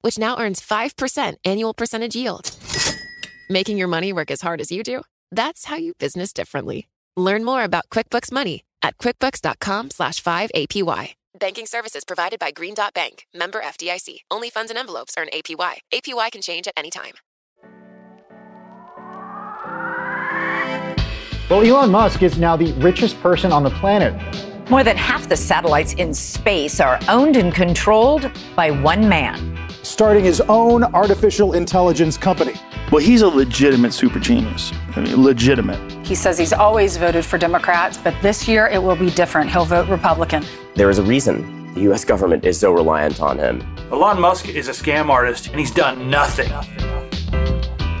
which now earns 5% annual percentage yield. Making your money work as hard as you do? That's how you business differently. Learn more about QuickBooks Money at quickbooks.com slash 5APY. Banking services provided by Green Dot Bank, member FDIC. Only funds and envelopes earn APY. APY can change at any time. Well, Elon Musk is now the richest person on the planet. More than half the satellites in space are owned and controlled by one man starting his own artificial intelligence company. Well, he's a legitimate super genius. I mean, legitimate. He says he's always voted for Democrats, but this year it will be different. He'll vote Republican. There is a reason the U.S. government is so reliant on him. Elon Musk is a scam artist, and he's done nothing.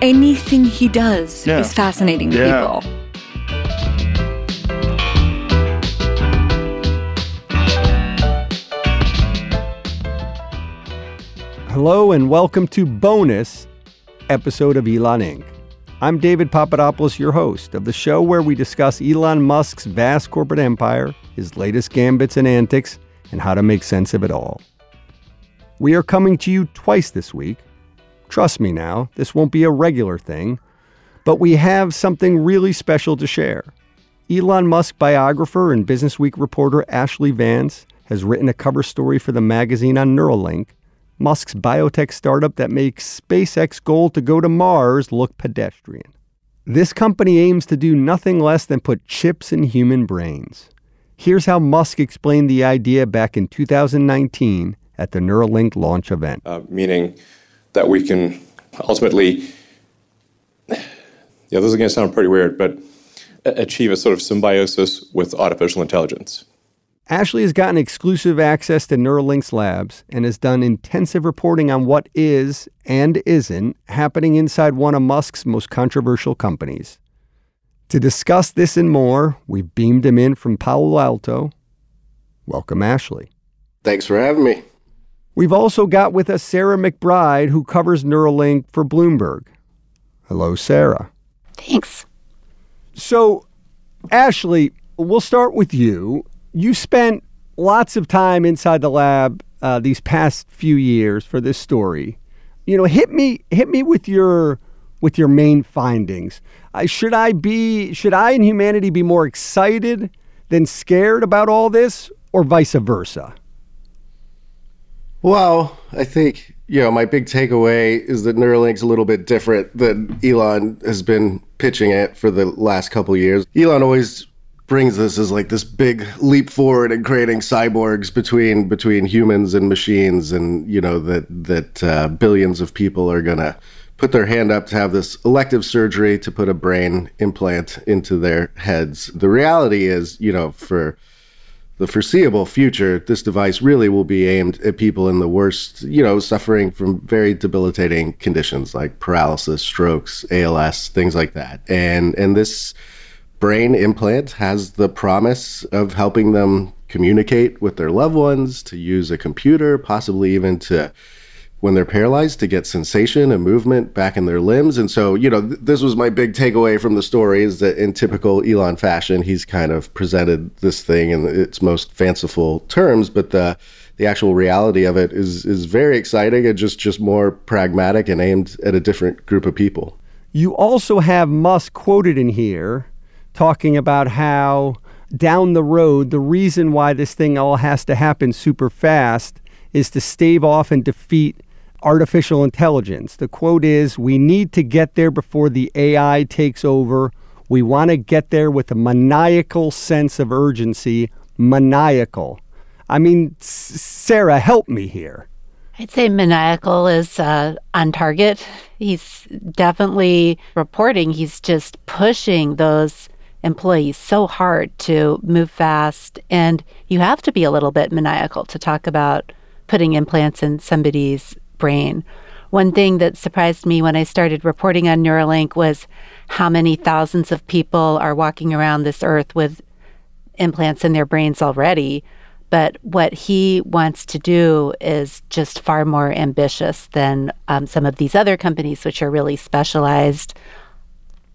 Anything he does yeah. is fascinating to yeah. people. Hello and welcome to bonus episode of Elon Inc. I'm David Papadopoulos, your host of the show where we discuss Elon Musk's vast corporate empire, his latest gambits and antics, and how to make sense of it all. We are coming to you twice this week. Trust me now, this won't be a regular thing, but we have something really special to share. Elon Musk biographer and Businessweek reporter Ashlee Vance has written a cover story for the magazine on Neuralink Musk's biotech startup that makes SpaceX goal to go to Mars look pedestrian. This company aims to do nothing less than put chips in human brains. Here's how Musk explained the idea back in 2019 at the Neuralink launch event. Uh, meaning that we can ultimately, yeah, this is going to sound pretty weird, but achieve a sort of symbiosis with artificial intelligence. Ashlee has gotten exclusive access to Neuralink's labs and has done intensive reporting on what is and isn't happening inside one of Musk's most controversial companies. To discuss this and more, we beamed him in from Palo Alto. Welcome, Ashlee. Thanks for having me. We've also got with us Sarah McBride, who covers Neuralink for Bloomberg. Hello, Sarah. Thanks. So, Ashlee, we'll start with you you spent lots of time inside the lab uh, these past few years for this story. You know, hit me hit me with your with your main findings. Uh, should I be should I and humanity be more excited than scared about all this, or vice versa? Well, I think you know my big takeaway is that Neuralink's a little bit different than Elon has been pitching it for the last couple years. Elon always brings this as like this big leap forward in creating cyborgs between between humans and machines, and you know that that uh, billions of people are gonna put their hand up to have this elective surgery to put a brain implant into their heads. The reality is, you know, for the foreseeable future, this device really will be aimed at people in the worst, you know, suffering from very debilitating conditions like paralysis, strokes, ALS, things like that. And and this brain implant has the promise of helping them communicate with their loved ones, to use a computer, possibly even to when they're paralyzed to get sensation and movement back in their limbs. And so, you know, th- this was my big takeaway from the story is that in typical Elon fashion, he's kind of presented this thing in its most fanciful terms, but the the actual reality of it is is very exciting and just just more pragmatic and aimed at a different group of people. You also have Musk quoted in here talking about how down the road, the reason why this thing all has to happen super fast is to stave off and defeat artificial intelligence. The quote is We need to get there before the AI takes over. We want to get there with a maniacal sense of urgency. Maniacal. I mean, Sarah, help me here. I'd say maniacal is uh, on target. He's definitely reporting, he's just pushing those employees so hard to move fast. And you have to be a little bit maniacal to talk about putting implants in somebody's brain. one thing that surprised me when I started reporting on Neuralink was how many thousands of people are walking around this earth with implants in their brains already. But what he wants to do is just far more ambitious than um, some of these other companies, which are really specialized.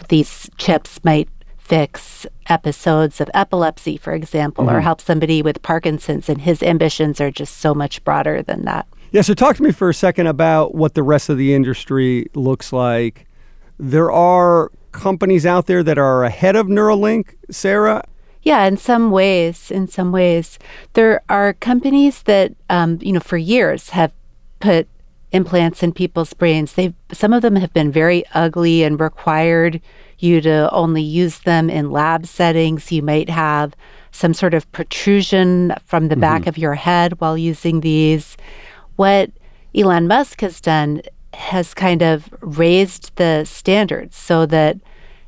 These chips might fix episodes of epilepsy, for example, mm-hmm. or help somebody with Parkinson's, and his ambitions are just so much broader than that. Yeah, so talk to me for a second about what the rest of the industry looks like. There are companies out there that are ahead of Neuralink, Sarah. Yeah, in some ways, in some ways, there are companies that, um, you know, for years have put implants in people's brains. They some of them have been very ugly and required you to only use them in lab settings. You might have some sort of protrusion from the mm-hmm. back of your head while using these. What Elon Musk has done has kind of raised the standards so that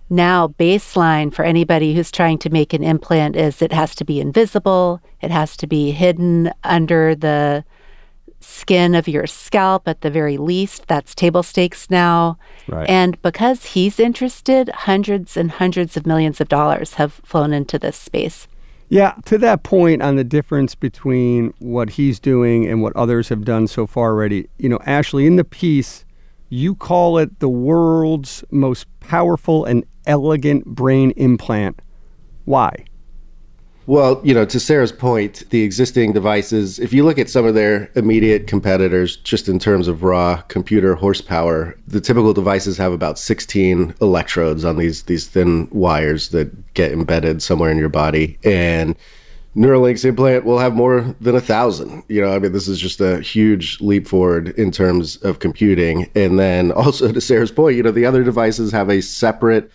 now baseline for anybody who's trying to make an implant is it has to be invisible, it has to be hidden under the skin of your scalp at the very least. That's table stakes now. Right. And because he's interested, hundreds and hundreds of millions of dollars have flown into this space. Yeah, to that point on the difference between what he's doing and what others have done so far already, you know, Ashlee, in the piece, you call it the world's most powerful and elegant brain implant. Why? Well, you know, to Sarah's point, the existing devices, if you look at some of their immediate competitors, just in terms of raw computer horsepower, the typical devices have about 16 electrodes on these these thin wires that get embedded somewhere in your body. And Neuralink's implant will have more than a thousand. You know, I mean, this is just a huge leap forward in terms of computing. And then also to Sarah's point, you know, the other devices have a separate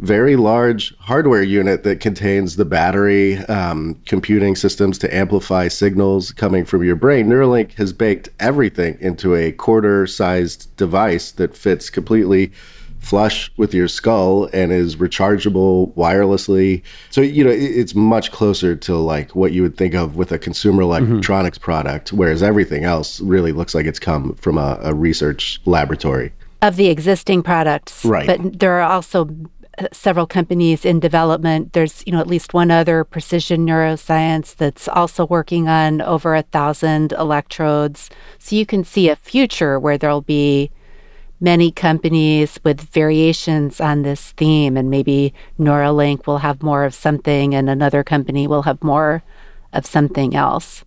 very large hardware unit that contains the battery, um, computing systems to amplify signals coming from your brain. Neuralink has baked everything into a quarter sized device that fits completely flush with your skull and is rechargeable wirelessly. So, you know, it's much closer to like what you would think of with a consumer mm-hmm. electronics mm-hmm. product, whereas everything else really looks like it's come from a, a research laboratory. Of the existing products. Right. But there are also several companies in development. There's, you know, at least one other precision neuroscience that's also working on over a thousand electrodes. So you can see a future where there'll be many companies with variations on this theme, and maybe Neuralink will have more of something, and another company will have more of something else.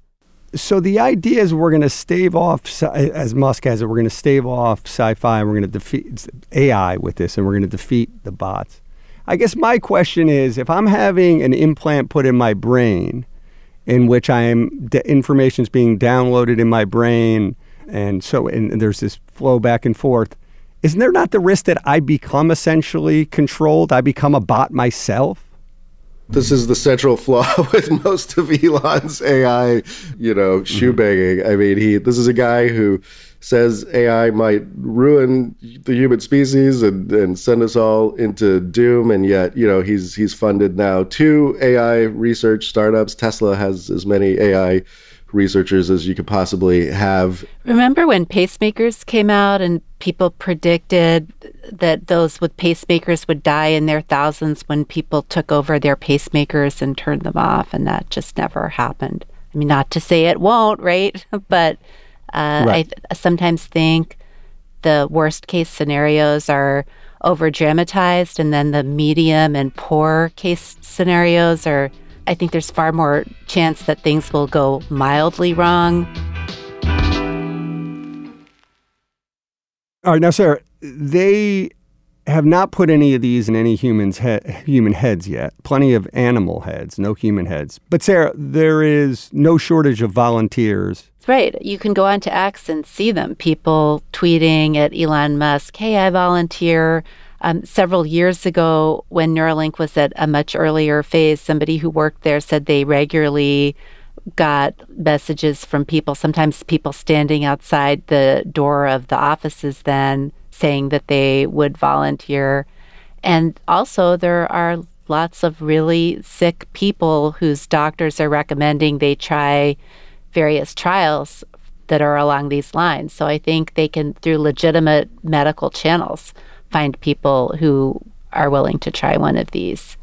So the idea is we're going to stave off, as Musk has it, we're going to stave off sci-fi, and we're going to defeat AI with this, and we're going to defeat the bots. I guess my question is if I'm having an implant put in my brain in which I am information is being downloaded in my brain and so and there's this flow back and forth isn't there not the risk that I become essentially controlled I become a bot myself this is the central flaw with most of Elon's AI, you know, shoe banging. Mm-hmm. I mean, he this is a guy who says AI might ruin the human species and, and send us all into doom. And yet, you know, he's he's funded now two AI research startups. Tesla has as many AI researchers as you could possibly have. Remember when pacemakers came out and people predicted that those with pacemakers would die in their thousands when people took over their pacemakers and turned them off, and that just never happened. I mean, not to say it won't, right? but uh, right. I sometimes think the worst case scenarios are over dramatized, and then the medium and poor case scenarios are. I think there's far more chance that things will go mildly wrong. All right, now, Sarah, they have not put any of these in any humans he- human heads yet. Plenty of animal heads, no human heads. But Sarah, there is no shortage of volunteers. Right. You can go on to X and see them. People tweeting at Elon Musk, "Hey, I volunteer." Um, several years ago, when Neuralink was at a much earlier phase, somebody who worked there said they regularly got messages from people, sometimes people standing outside the door of the offices then saying that they would volunteer. And also, there are lots of really sick people whose doctors are recommending they try various trials that are along these lines. So I think they can, through legitimate medical channels, find people who are willing to try one of these.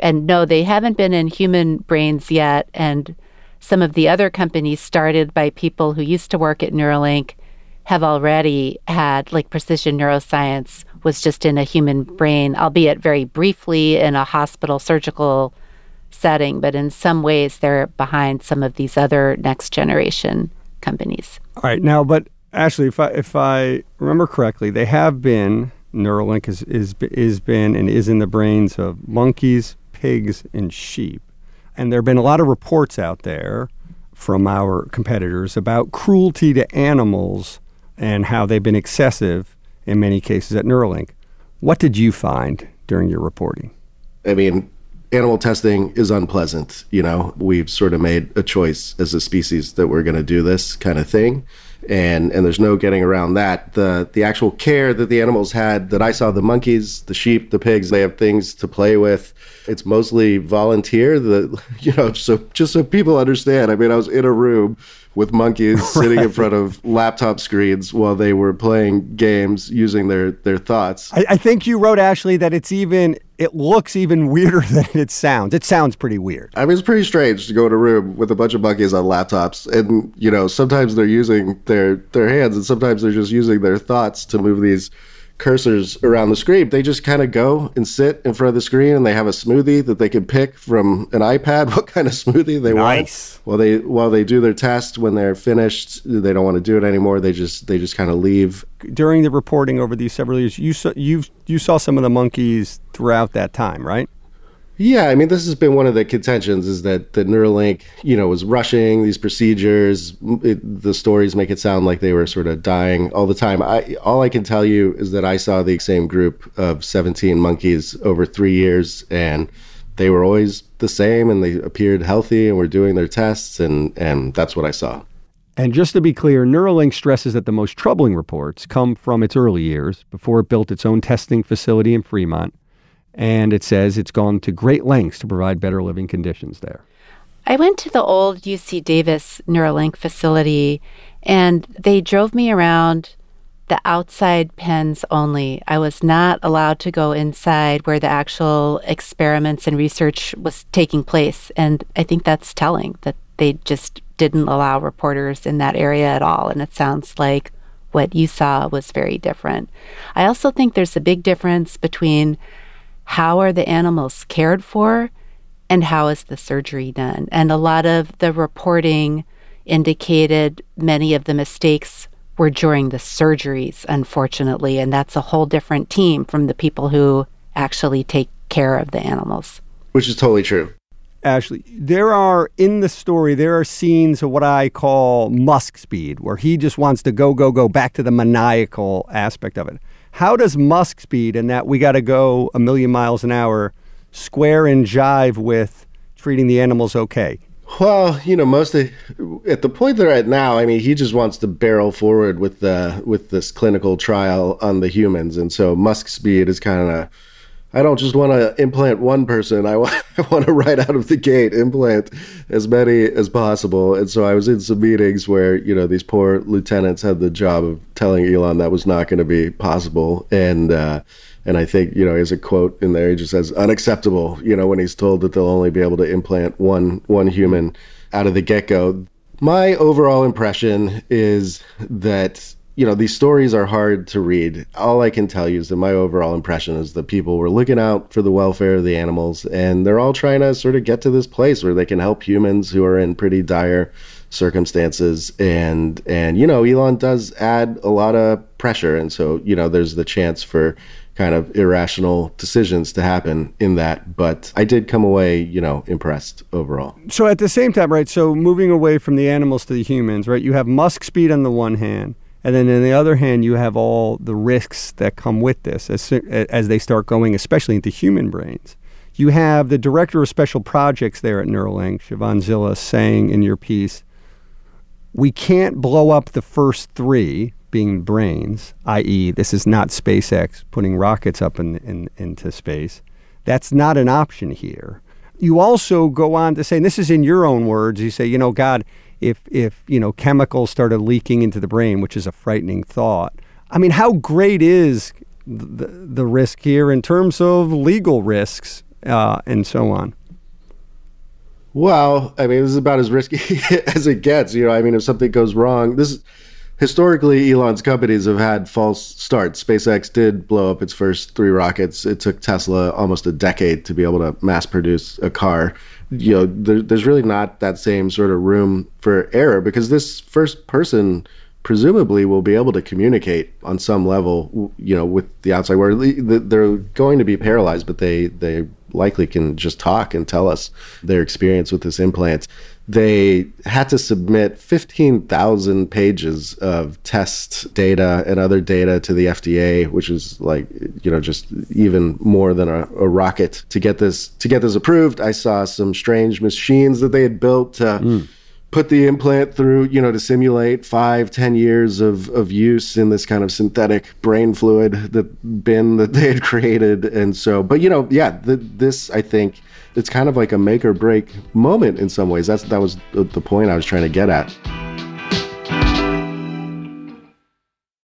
And no, they haven't been in human brains yet. And some of the other companies started by people who used to work at Neuralink have already had, like Precision Neuroscience was just in a human brain, albeit very briefly in a hospital surgical setting, but in some ways they're behind some of these other next generation companies. All right. Now, but Ashlee, if I, if I remember correctly, they have been, Neuralink is, is, is been and is in the brains of monkeys, pigs, and sheep. And there have been a lot of reports out there from our competitors about cruelty to animals and how they've been excessive in many cases at Neuralink. What did you find during your reporting? I mean, animal testing is unpleasant. You know, we've sort of made a choice as a species that we're going to do this kind of thing. And, and there's no getting around that. The the actual care that the animals had that I saw the monkeys, the sheep, the pigs, they have things to play with. It's mostly volunteer. The you know so just so people understand. I mean, I was in a room with monkeys right. sitting in front of laptop screens while they were playing games using their their thoughts. I, I, think you wrote Ashlee that it's even it looks even weirder than it sounds. It sounds pretty weird. I mean, it's pretty strange to go in a room with a bunch of monkeys on laptops, and you know, sometimes they're using their their hands, and sometimes they're just using their thoughts to move these cursors around the screen. They just kind of go and sit in front of the screen and they have a smoothie that they can pick from an iPad what kind of smoothie they nice. want. While they while they do their test when they're finished, they don't want to do it anymore. They just they just kind of leave. During the reporting over these several years, you saw you you saw some of the monkeys throughout that time, right? Yeah, I mean, this has been one of the contentions is that the Neuralink, you know, was rushing these procedures. It, the stories make it sound like they were sort of dying all the time. I, all I can tell you is that I saw the same group of 17 monkeys over three years, and they were always the same, and they appeared healthy, and were doing their tests, and and that's what I saw. And just to be clear, Neuralink stresses that the most troubling reports come from its early years, before it built its own testing facility in Fremont and it says it's gone to great lengths to provide better living conditions there. I went to the old UC Davis Neuralink facility and they drove me around the outside pens only. I was not allowed to go inside where the actual experiments and research was taking place. And I think that's telling that they just didn't allow reporters in that area at all. And it sounds like what you saw was very different. I also think there's a big difference between how are the animals cared for and how is the surgery done? And a lot of the reporting indicated many of the mistakes were during the surgeries, unfortunately. And that's a whole different team from the people who actually take care of the animals. Which is totally true. Ashlee, there are in the story, there are scenes of what I call Musk speed, where he just wants to go, go, go back to the maniacal aspect of it. How does Musk speed and that we got to go a million miles an hour square and jive with treating the animals okay? Well, you know, most of, at the point they're at now, I mean, he just wants to barrel forward with the with this clinical trial on the humans, and so Musk speed is kind of I don't just want to implant one person. I want, I want to right out of the gate implant as many as possible. And so I was in some meetings where, you know, these poor lieutenants had the job of telling Elon that was not going to be possible. And, uh, and I think, you know, there's a quote in there, he just says unacceptable, you know, when he's told that they'll only be able to implant one, one human out of the get go. My overall impression is that you know, these stories are hard to read. All I can tell you is that my overall impression is that people were looking out for the welfare of the animals, and they're all trying to sort of get to this place where they can help humans who are in pretty dire circumstances. And and you know, Elon does add a lot of pressure, and so you know, there's the chance for kind of irrational decisions to happen in that. But I did come away, you know, impressed overall. So at the same time, right? So moving away from the animals to the humans, right? You have Musk speed on the one hand and then on the other hand, you have all the risks that come with this as, as they start going, especially into human brains. You have the director of special projects there at Neuralink, Shivon Zilis, saying in your piece, we can't blow up the first three, being brains, i.e., this is not SpaceX putting rockets up in, in, into space. That's not an option here. You also go on to say, and this is in your own words, you say, you know, God, if if you know chemicals started leaking into the brain, which is a frightening thought. I mean, how great is the, the risk here in terms of legal risks uh, and so on? Well, I mean, this is about as risky as it gets. You know, I mean, if something goes wrong, this is historically Elon's companies have had false starts. SpaceX did blow up its first three rockets. It took Tesla almost a decade to be able to mass produce a car. You know, there, there's really not that same sort of room for error because this first person presumably will be able to communicate on some level, you know, with the outside world. They're going to be paralyzed, but they they likely can just talk and tell us their experience with this implant. They had to submit 15,000 pages of test data and other data to the FDA, which is like, you know, just even more than a, a rocket to get this to get this approved. I saw some strange machines that they had built to mm put the implant through, you know, to simulate five, ten years of, of use in this kind of synthetic brain fluid that bin that they had created. And so, but you know, yeah, the, this I think it's kind of like a make or break moment in some ways. That's that was the, point I was trying to get at.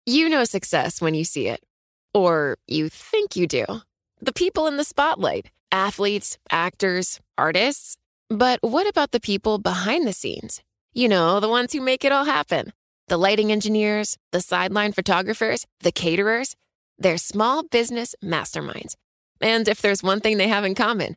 You know success when you see it, or you think you do. The people in the spotlight: athletes, actors, artists. But what about the people behind the scenes? You know, the ones who make it all happen the lighting engineers, the sideline photographers, the caterers. They're small business masterminds. And if there's one thing they have in common,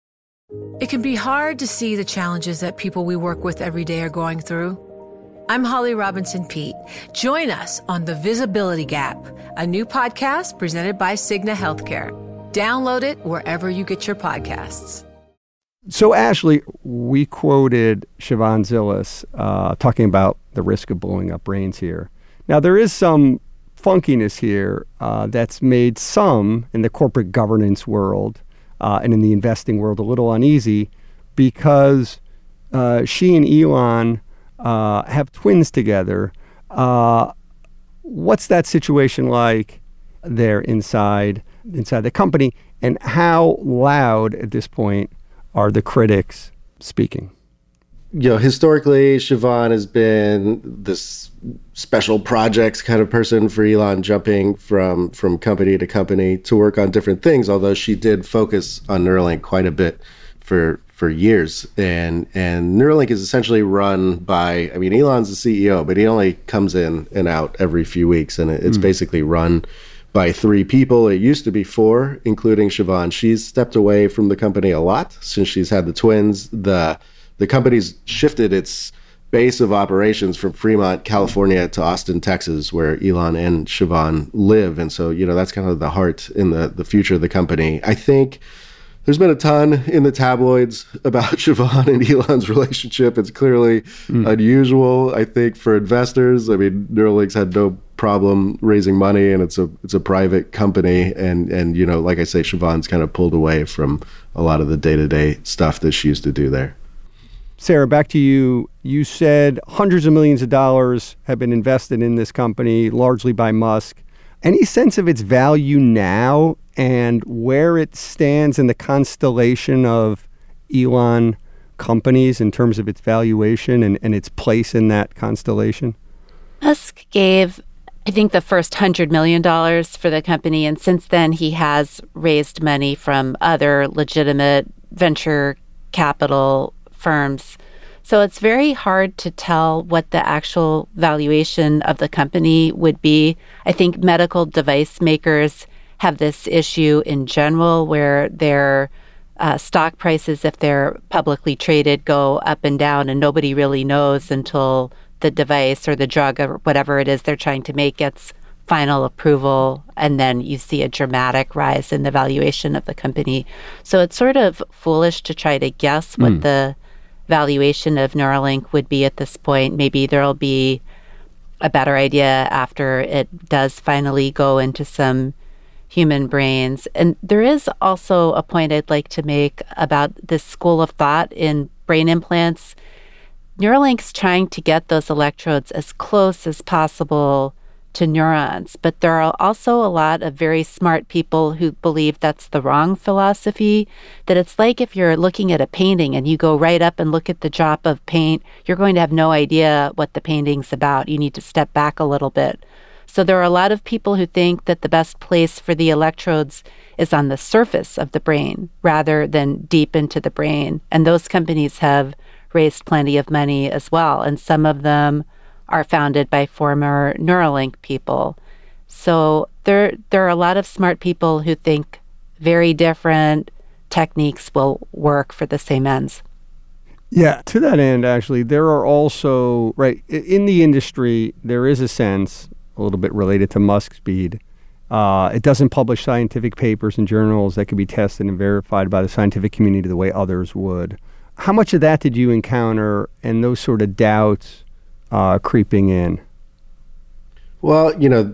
It can be hard to see the challenges that people we work with every day are going through. I'm Holly Robinson Peete. Join us on The Visibility Gap, a new podcast presented by Cigna Healthcare. Download it wherever you get your podcasts. So, Ashlee, we quoted Shivon Zilis uh, talking about the risk of blowing up brains here. Now, there is some funkiness here uh, that's made some in the corporate governance world uh, and in the investing world a little uneasy because uh, she and Elon uh, have twins together. Uh, what's that situation like there inside inside the company, and how loud at this point? are the critics speaking? You know, historically, Shivon has been this special projects kind of person for Elon, jumping from from company to company to work on different things. Although she did focus on Neuralink quite a bit for for years, and and Neuralink is essentially run by. I mean, Elon's the CEO, but he only comes in and out every few weeks, and it's mm. basically run by three people. It used to be four, including Shivon. She's stepped away from the company a lot since she's had the twins. The the company's shifted its base of operations from Fremont, California to Austin, Texas, where Elon and Shivon live. And so, you know, that's kind of the heart in the, the future of the company. I think there's been a ton in the tabloids about Shivon and Elon's relationship. It's clearly mm. unusual, I think, for investors. I mean, Neuralink's had no problem raising money, and it's a it's a private company, and and you know, like I say, Shivon's kind of pulled away from a lot of the day to day stuff that she used to do there. Sarah, back to you. You said hundreds of millions of dollars have been invested in this company, largely by Musk. Any sense of its value now and where it stands in the constellation of Elon companies in terms of its valuation and, and its place in that constellation? Musk gave, I think, the first $100 million for the company. And since then, he has raised money from other legitimate venture capital firms. So it's very hard to tell what the actual valuation of the company would be. I think medical device makers have this issue in general where their uh, stock prices, if they're publicly traded, go up and down, and nobody really knows until the device or the drug or whatever it is they're trying to make gets final approval, and then you see a dramatic rise in the valuation of the company. So it's sort of foolish to try to guess what mm. the valuation of Neuralink would be at this point. Maybe there'll be a better idea after it does finally go into some human brains. And there is also a point I'd like to make about this school of thought in brain implants. Neuralink's trying to get those electrodes as close as possible to neurons, but there are also a lot of very smart people who believe that's the wrong philosophy. That it's like if you're looking at a painting and you go right up and look at the drop of paint, you're going to have no idea what the painting's about. You need to step back a little bit. So there are a lot of people who think that the best place for the electrodes is on the surface of the brain rather than deep into the brain. And those companies have raised plenty of money as well. And some of them are founded by former Neuralink people. So there there are a lot of smart people who think very different techniques will work for the same ends. Yeah, to that end, actually, there are also, right, in the industry, there is a sense, a little bit related to Musk speed. Uh, it doesn't publish scientific papers and journals that can be tested and verified by the scientific community the way others would. How much of that did you encounter and those sort of doubts uh, creeping in? Well, you know,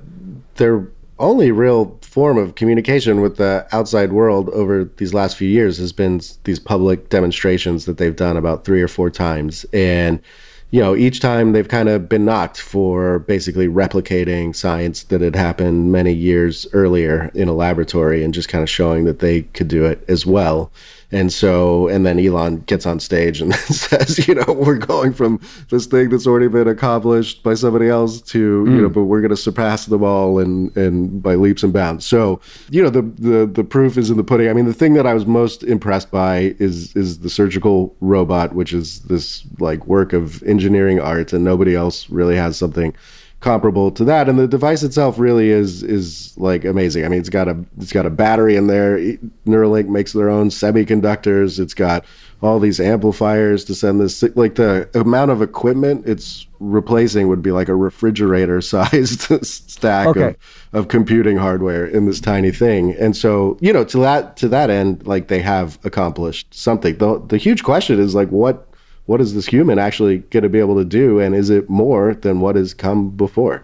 their only real form of communication with the outside world over these last few years has been these public demonstrations that they've done about three or four times. And, you know, each time they've kind of been knocked for basically replicating science that had happened many years earlier in a laboratory and just kind of showing that they could do it as well. And so, and then Elon gets on stage and says, you know, we're going from this thing that's already been accomplished by somebody else to, mm. you know, but we're going to surpass them all and, and by leaps and bounds. So, you know, the, the, the proof is in the pudding. I mean, the thing that I was most impressed by is, is the surgical robot, which is this like work of engineering art and nobody else really has something comparable to that. And the device itself really is is like amazing. I mean, it's got a it's got a battery in there. Neuralink makes their own semiconductors. It's got all these amplifiers to send this like the amount of equipment it's replacing would be like a refrigerator sized stack okay. of, of computing hardware in this tiny thing and so you know to that to that end like they have accomplished something the, the huge question is like what what is this human actually going to be able to do? And is it more than what has come before?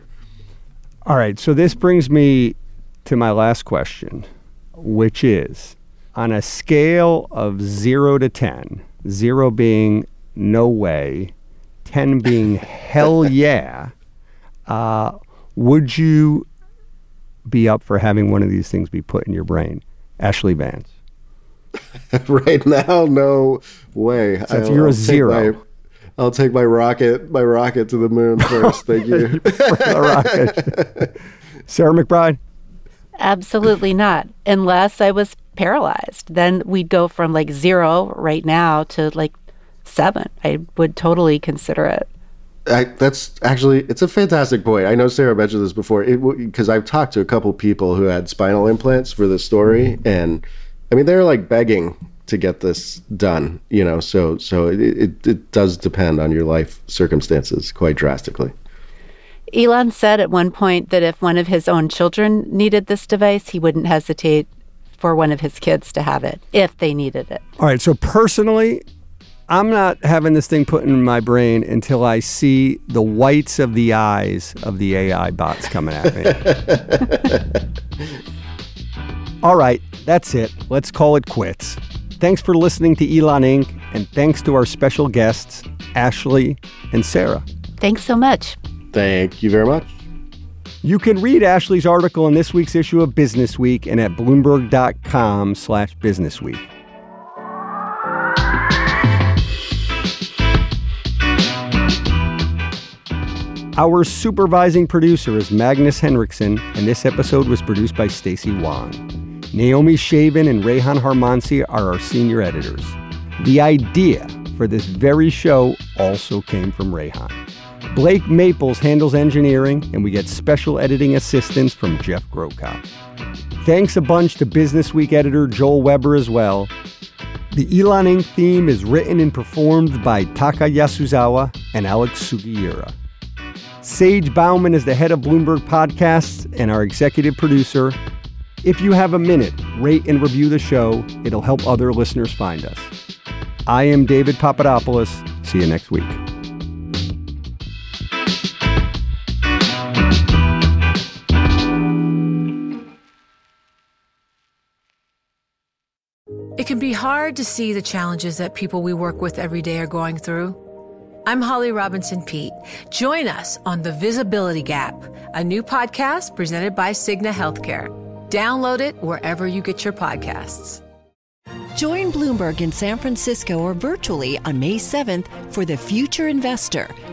All right. So this brings me to my last question, which is on a scale of zero to 10, zero being no way, 10 being hell yeah, uh, would you be up for having one of these things be put in your brain? Ashlee Vance. right now, no way. So I'll, you're a I'll zero. My, I'll take my rocket, my rocket to the moon first. Thank you. rocket. Sarah McBride. Absolutely not, unless I was paralyzed. Then we'd go from like zero right now to like seven. I would totally consider it. I, that's actually it's a fantastic point. I know Sarah mentioned this before because I've talked to a couple people who had spinal implants for this story, and I mean, they're like begging to get this done, you know. So so it, it, it does depend on your life circumstances quite drastically. Elon said at one point that if one of his own children needed this device, he wouldn't hesitate for one of his kids to have it if they needed it. All right. So personally, I'm not having this thing put in my brain until I see the whites of the eyes of the AI bots coming at me. All right. That's it. Let's call it quits. Thanks for listening to Elon Inc., and thanks to our special guests, Ashlee and Sarah. Thanks so much. Thank you very much. You can read Ashlee's article in this week's issue of Business Week and at bloomberg.com slash businessweek. Our supervising producer is Magnus Henriksson, and this episode was produced by Stacy Wong. Naomi Shavin and Rayhan Harmanci are our senior editors. The idea for this very show also came from Rayhan. Blake Maples handles engineering, and we get special editing assistance from Jeff Grocott. Thanks a bunch to Business Week editor Joel Weber as well. The Elon Inc. theme is written and performed by Taka Yasuzawa and Alex Sugiura. Sage Bauman is the head of Bloomberg Podcasts and our executive producer. If you have a minute, rate and review the show. It'll help other listeners find us. I am David Papadopoulos. See you next week. It can be hard to see the challenges that people we work with every day are going through. I'm Holly Robinson Peete. Join us on The Visibility Gap, a new podcast presented by Cigna Healthcare. Download it wherever you get your podcasts. Join Bloomberg in San Francisco or virtually on May 7th for the Future Investor